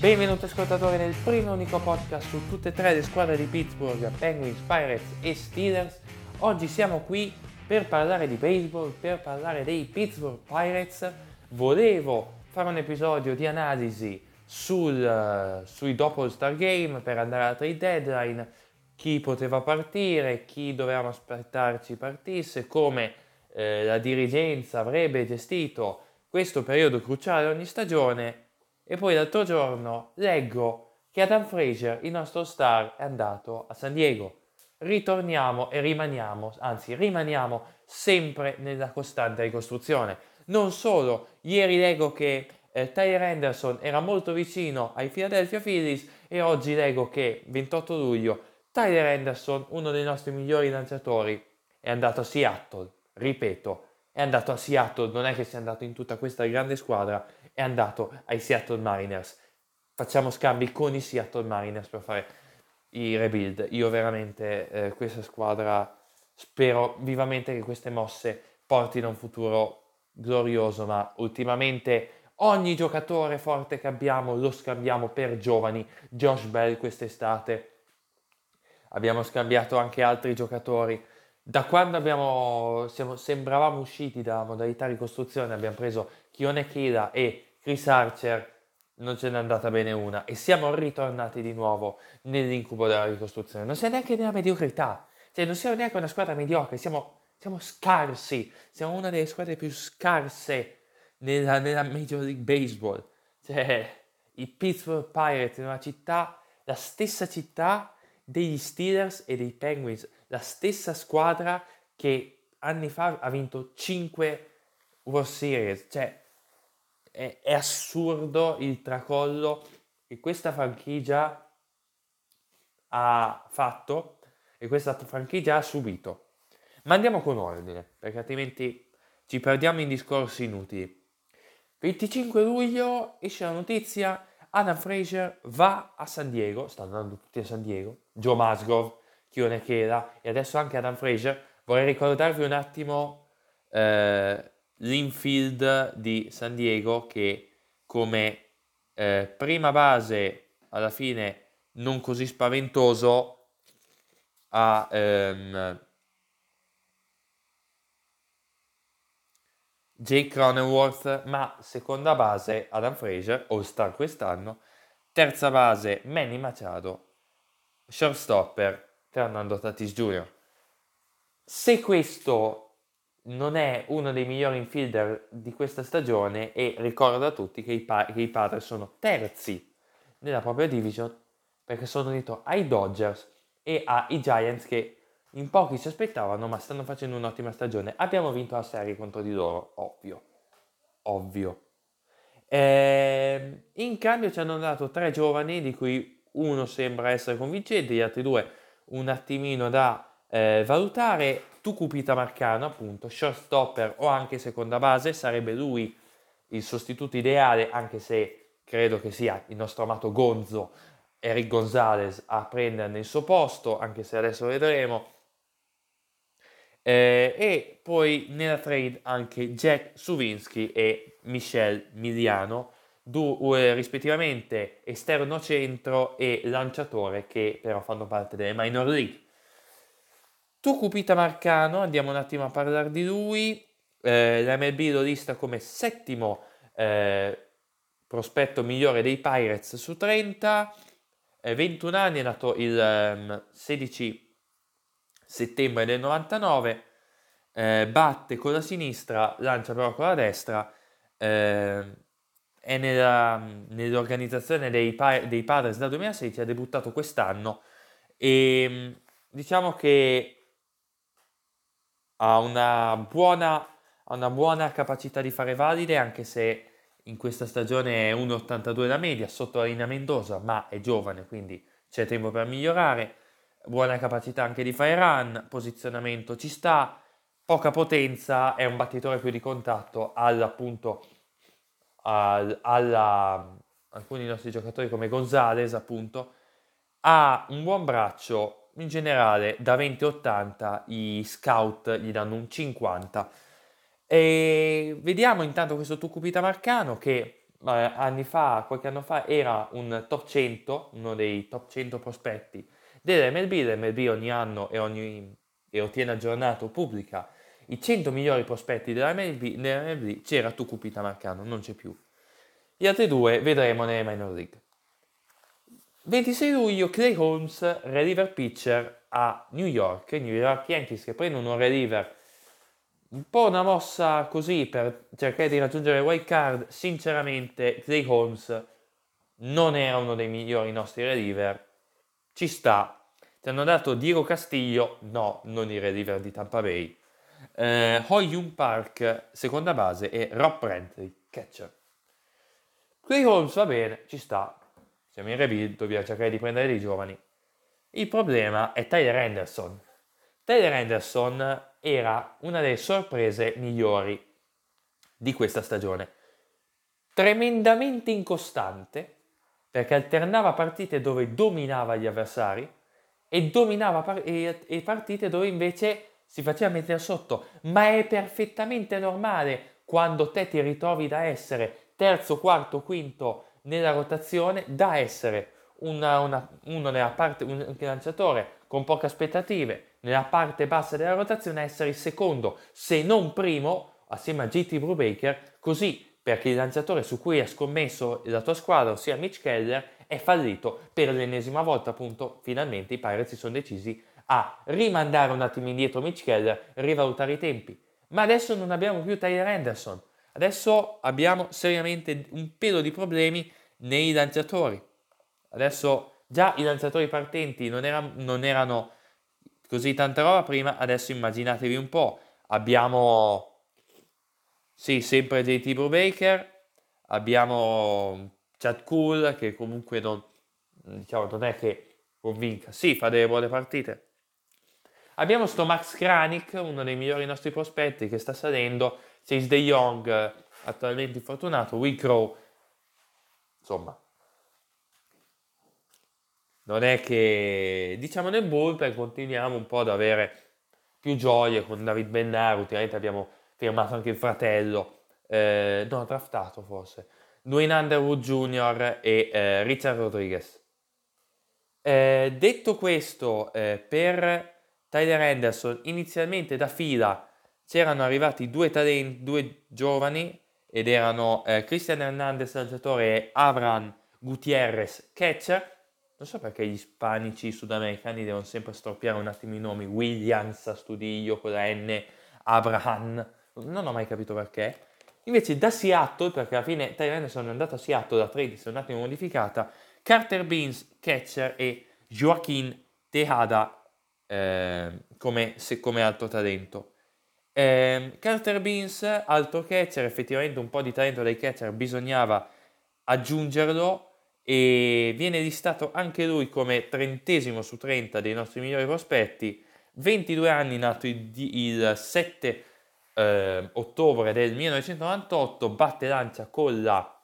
Benvenuti ascoltatori nel primo e unico podcast su tutte e tre le squadre di Pittsburgh, Penguins, Pirates e Steelers. Oggi siamo qui per parlare di baseball, per parlare dei Pittsburgh Pirates. Volevo fare un episodio di analisi sul, uh, sui dopo il Star Game per andare alla trade deadline, chi poteva partire, chi dovevamo aspettarci partisse, come eh, la dirigenza avrebbe gestito questo periodo cruciale ogni stagione e poi l'altro giorno leggo che Adam Fraser, il nostro star, è andato a San Diego. Ritorniamo e rimaniamo, anzi rimaniamo sempre nella costante ricostruzione. Non solo, ieri leggo che eh, Tyler Anderson era molto vicino ai Philadelphia Phillies e oggi leggo che 28 luglio Tyler Anderson, uno dei nostri migliori lanciatori, è andato a Seattle. Ripeto, è andato a Seattle, non è che sia andato in tutta questa grande squadra, è andato ai Seattle Mariners. Facciamo scambi con i Seattle Mariners per fare i rebuild. Io veramente eh, questa squadra spero vivamente che queste mosse portino a un futuro glorioso, ma ultimamente ogni giocatore forte che abbiamo lo scambiamo per giovani. Josh Bell quest'estate. Abbiamo scambiato anche altri giocatori da quando abbiamo, siamo, sembravamo usciti dalla modalità ricostruzione, abbiamo preso Kione Kida e Chris Archer, non ce n'è andata bene una e siamo ritornati di nuovo nell'incubo della ricostruzione. Non siamo neanche nella mediocrità, cioè non siamo neanche una squadra mediocre, siamo, siamo scarsi, siamo una delle squadre più scarse nella, nella Major League Baseball. Cioè, i Pittsburgh Pirates una città, la stessa città degli Steelers e dei Penguins la stessa squadra che anni fa ha vinto 5 World Series. Cioè, è, è assurdo il tracollo che questa franchigia ha fatto e questa franchigia ha subito. Ma andiamo con ordine, perché altrimenti ci perdiamo in discorsi inutili. 25 luglio esce la notizia, Adam Fraser va a San Diego, stanno andando tutti a San Diego, Joe Musgrove Chione Chera e adesso anche Adam Fraser, vorrei ricordarvi un attimo eh, l'infield di San Diego che come eh, prima base alla fine non così spaventoso ha ehm, Jake Cronenworth, ma seconda base Adam Fraser, All-Star quest'anno, terza base Manny Machado, shortstopper Fernando Tatis Jr. Se questo non è uno dei migliori infielder di questa stagione e ricorda a tutti che i, pa- che i Padres sono terzi nella propria division perché sono unito ai Dodgers e ai Giants che in pochi si aspettavano ma stanno facendo un'ottima stagione. Abbiamo vinto la serie contro di loro, ovvio, ovvio. Eh, in cambio ci hanno dato tre giovani di cui uno sembra essere convincente, gli altri due un attimino da eh, valutare. Tucupita Marcano, appunto, shortstopper o anche seconda base, sarebbe lui il sostituto ideale, anche se credo che sia il nostro amato Gonzo, Eric Gonzalez, a prenderne il suo posto, anche se adesso vedremo. Eh, e poi nella trade anche Jack Suvinsky e Michel Miliano, due, rispettivamente esterno centro e lanciatore che però fanno parte delle minor league. Tucupita Marcano, andiamo un attimo a parlare di lui, eh, l'MLB lo lista come settimo eh, prospetto migliore dei Pirates su 30, eh, 21 anni, è nato il um, 16 settembre del 99, eh, batte con la sinistra, lancia però con la destra, eh, è nella, nell'organizzazione dei, dei Padres dal 2016, ha debuttato quest'anno. E diciamo che ha una buona, ha una buona capacità di fare valide anche se in questa stagione è 1,82 la media, sotto la linea Mendoza, ma è giovane, quindi c'è tempo per migliorare. Buona capacità anche di fare run, posizionamento ci sta, poca potenza, è un battitore più di contatto, all'appunto al, alla, alcuni nostri giocatori come Gonzales appunto, ha un buon braccio, in generale da 20-80 i scout gli danno un 50. E vediamo intanto questo Tucupita Marcano che anni fa, qualche anno fa, era un top 100, uno dei top 100 prospetti dell'MLB. L'MLB ogni anno e, ogni, e ottiene aggiornato, pubblica i 100 migliori prospetti dell'MLB. Nell'MLB c'era Tucupita Marcano, non c'è più. Gli altri due vedremo nelle minor league. 26 luglio Clay Holmes, reliever pitcher a New York, New York Yankees che prendono un reliever un po' una mossa così per cercare di raggiungere il wild card. Sinceramente, Clay Holmes non era uno dei migliori nostri reliever. Ci sta. Ti hanno dato Diego Castillo, no, non il reliever di Tampa Bay. Eh, Ho Young Park, seconda base, e Rob Brantley, catcher. Clay Holmes va bene, ci sta. In rebuild, dobbiamo cercare di prendere dei giovani. Il problema è Tyler Anderson. Tyler Anderson era una delle sorprese migliori di questa stagione. Tremendamente incostante, perché alternava partite dove dominava gli avversari e dominava par- e, e partite dove invece si faceva mettere sotto, ma è perfettamente normale quando te ti ritrovi da essere terzo, quarto, quinto nella rotazione, da essere una, una, uno nella parte, un lanciatore con poche aspettative, nella parte bassa della rotazione essere il secondo, se non primo, assieme a GT Brubaker, così perché il lanciatore su cui ha scommesso la tua squadra, ossia Mitch Keller, è fallito per l'ennesima volta, appunto, finalmente i Pirates si sono decisi a rimandare un attimo indietro Mitch Keller, rivalutare i tempi. Ma adesso non abbiamo più Tyler Anderson, adesso abbiamo seriamente un pelo di problemi nei lanciatori. Adesso già i lanciatori partenti non, era, non erano così tanta roba prima, adesso immaginatevi un po', abbiamo, sì, sempre JT Brubaker, abbiamo Chad Cool che comunque non, diciamo, non è che convinca, sì, fa delle buone partite. Abbiamo sto Max Kranik, uno dei migliori nostri prospetti che sta salendo, Chase De Jong, attualmente infortunato, Will Crow, insomma, non è che diciamo nel bullpen continuiamo un po' ad avere più gioie con David Bennaro, ultimamente abbiamo firmato anche il fratello, eh, no, draftato forse, Dwayne Underwood Jr. e eh, Richard Rodriguez. Eh, detto questo, eh, per Tyler Anderson, inizialmente da fila c'erano arrivati due talenti, due giovani, ed erano eh, Christian Hernandez, lanciatore, e Avran Gutierrez, catcher, non so perché gli ispanici sudamericani devono sempre storpiare un attimo i nomi. Williams, Studiglio con la N, Abraham. Non ho mai capito perché. Invece da Seattle, perché alla fine Ty Anderson è andato a Seattle da trade, si è un attimo modificata, Carter Beans, catcher e Joaquin Tejada eh, come, se, come alto talento. Eh, Carter Beans, alto catcher, effettivamente un po' di talento dai catcher bisognava aggiungerlo e viene listato anche lui come trentesimo su 30 dei nostri migliori prospetti, 22 anni, nato il, il 7 eh, ottobre del 1998, batte lancia con la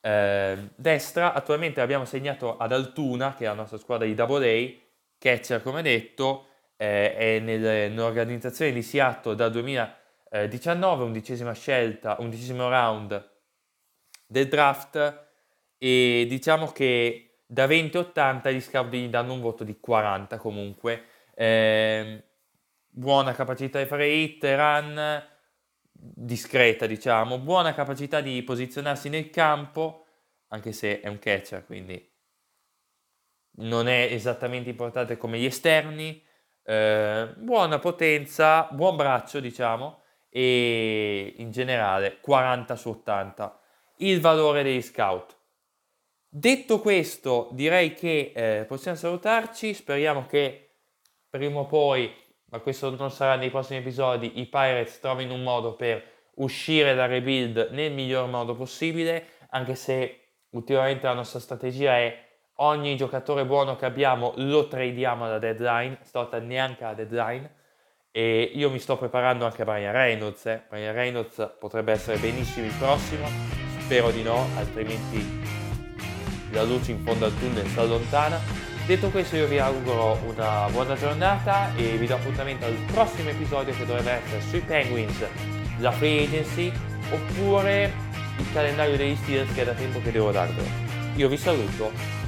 eh, destra, attualmente abbiamo segnato ad Altuna, che è la nostra squadra di Double A, catcher come detto, eh, è nel, nell'organizzazione di Seattle dal 2019, undicesima scelta, undicesimo round del draft, e diciamo che da 20-80 gli scout gli danno un voto di 40 comunque. Eh, buona capacità di fare hit, run, discreta diciamo, buona capacità di posizionarsi nel campo, anche se è un catcher, quindi non è esattamente importante come gli esterni, eh, buona potenza, buon braccio diciamo, e in generale 40 su 80 il valore degli scout Detto questo, direi che eh, possiamo salutarci. Speriamo che prima o poi, ma questo non sarà nei prossimi episodi, i Pirates trovino un modo per uscire da rebuild nel miglior modo possibile, anche se ultimamente la nostra strategia è ogni giocatore buono che abbiamo lo tradiamo alla deadline, stavolta neanche alla deadline. E io mi sto preparando anche a Brian Reynolds. Eh. Brian Reynolds potrebbe essere benissimo il prossimo, spero di no, altrimenti la luce in fondo al tunnel si allontana. Detto questo io vi auguro una buona giornata e vi do appuntamento al prossimo episodio che dovrebbe essere sui Penguins, la Free Agency, oppure il calendario degli Steelers che è da tempo che devo darvelo. Io vi saluto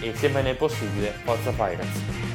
e sempre nel possibile, forza Pirates!